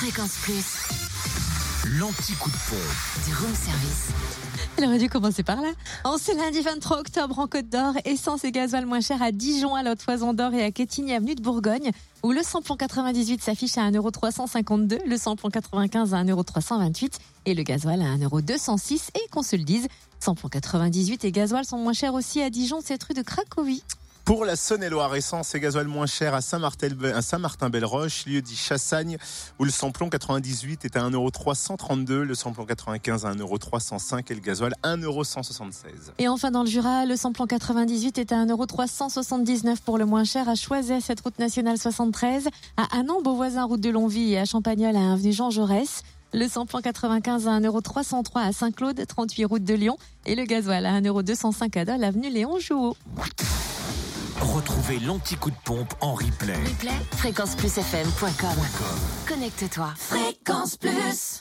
Fréquence Plus, L'anti-coup de pompe. du room service. Elle aurait dû commencer par là. En ce lundi 23 octobre en Côte d'Or, essence et gasoil moins cher à Dijon, à l'Haute Foison d'Or et à Quétigny, avenue de Bourgogne, où le samplon 98 s'affiche à 1,352€, le samplon 95 à 1,328€ et le gasoil à 1,206€ et qu'on se le dise, samplon 98 et gasoil sont moins chers aussi à Dijon, cette rue de Cracovie. Pour la Saône-et-Loire, essence et gasoil moins cher à Saint-Martin-Belle-Roche, lieu dit Chassagne, où le samplon 98 est à 1,332€, le samplon 95 à 1,305€ et le gasoil 1,176€. Et enfin dans le Jura, le samplon 98 est à 1,379€ pour le moins cher à Choiset, cette route nationale 73, à Annan, Beauvoisin, route de Longvie et à Champagnol à avenue Jean Jaurès. Le samplon 95 à 1,303€ à Saint-Claude, 38 route de Lyon. Et le gasoil à 1,205€ à Dole, avenue Léon Jouot. Retrouvez l'anti-coup de pompe en replay. Replay, fréquenceplusfm.com. Connecte-toi. Fréquence Plus.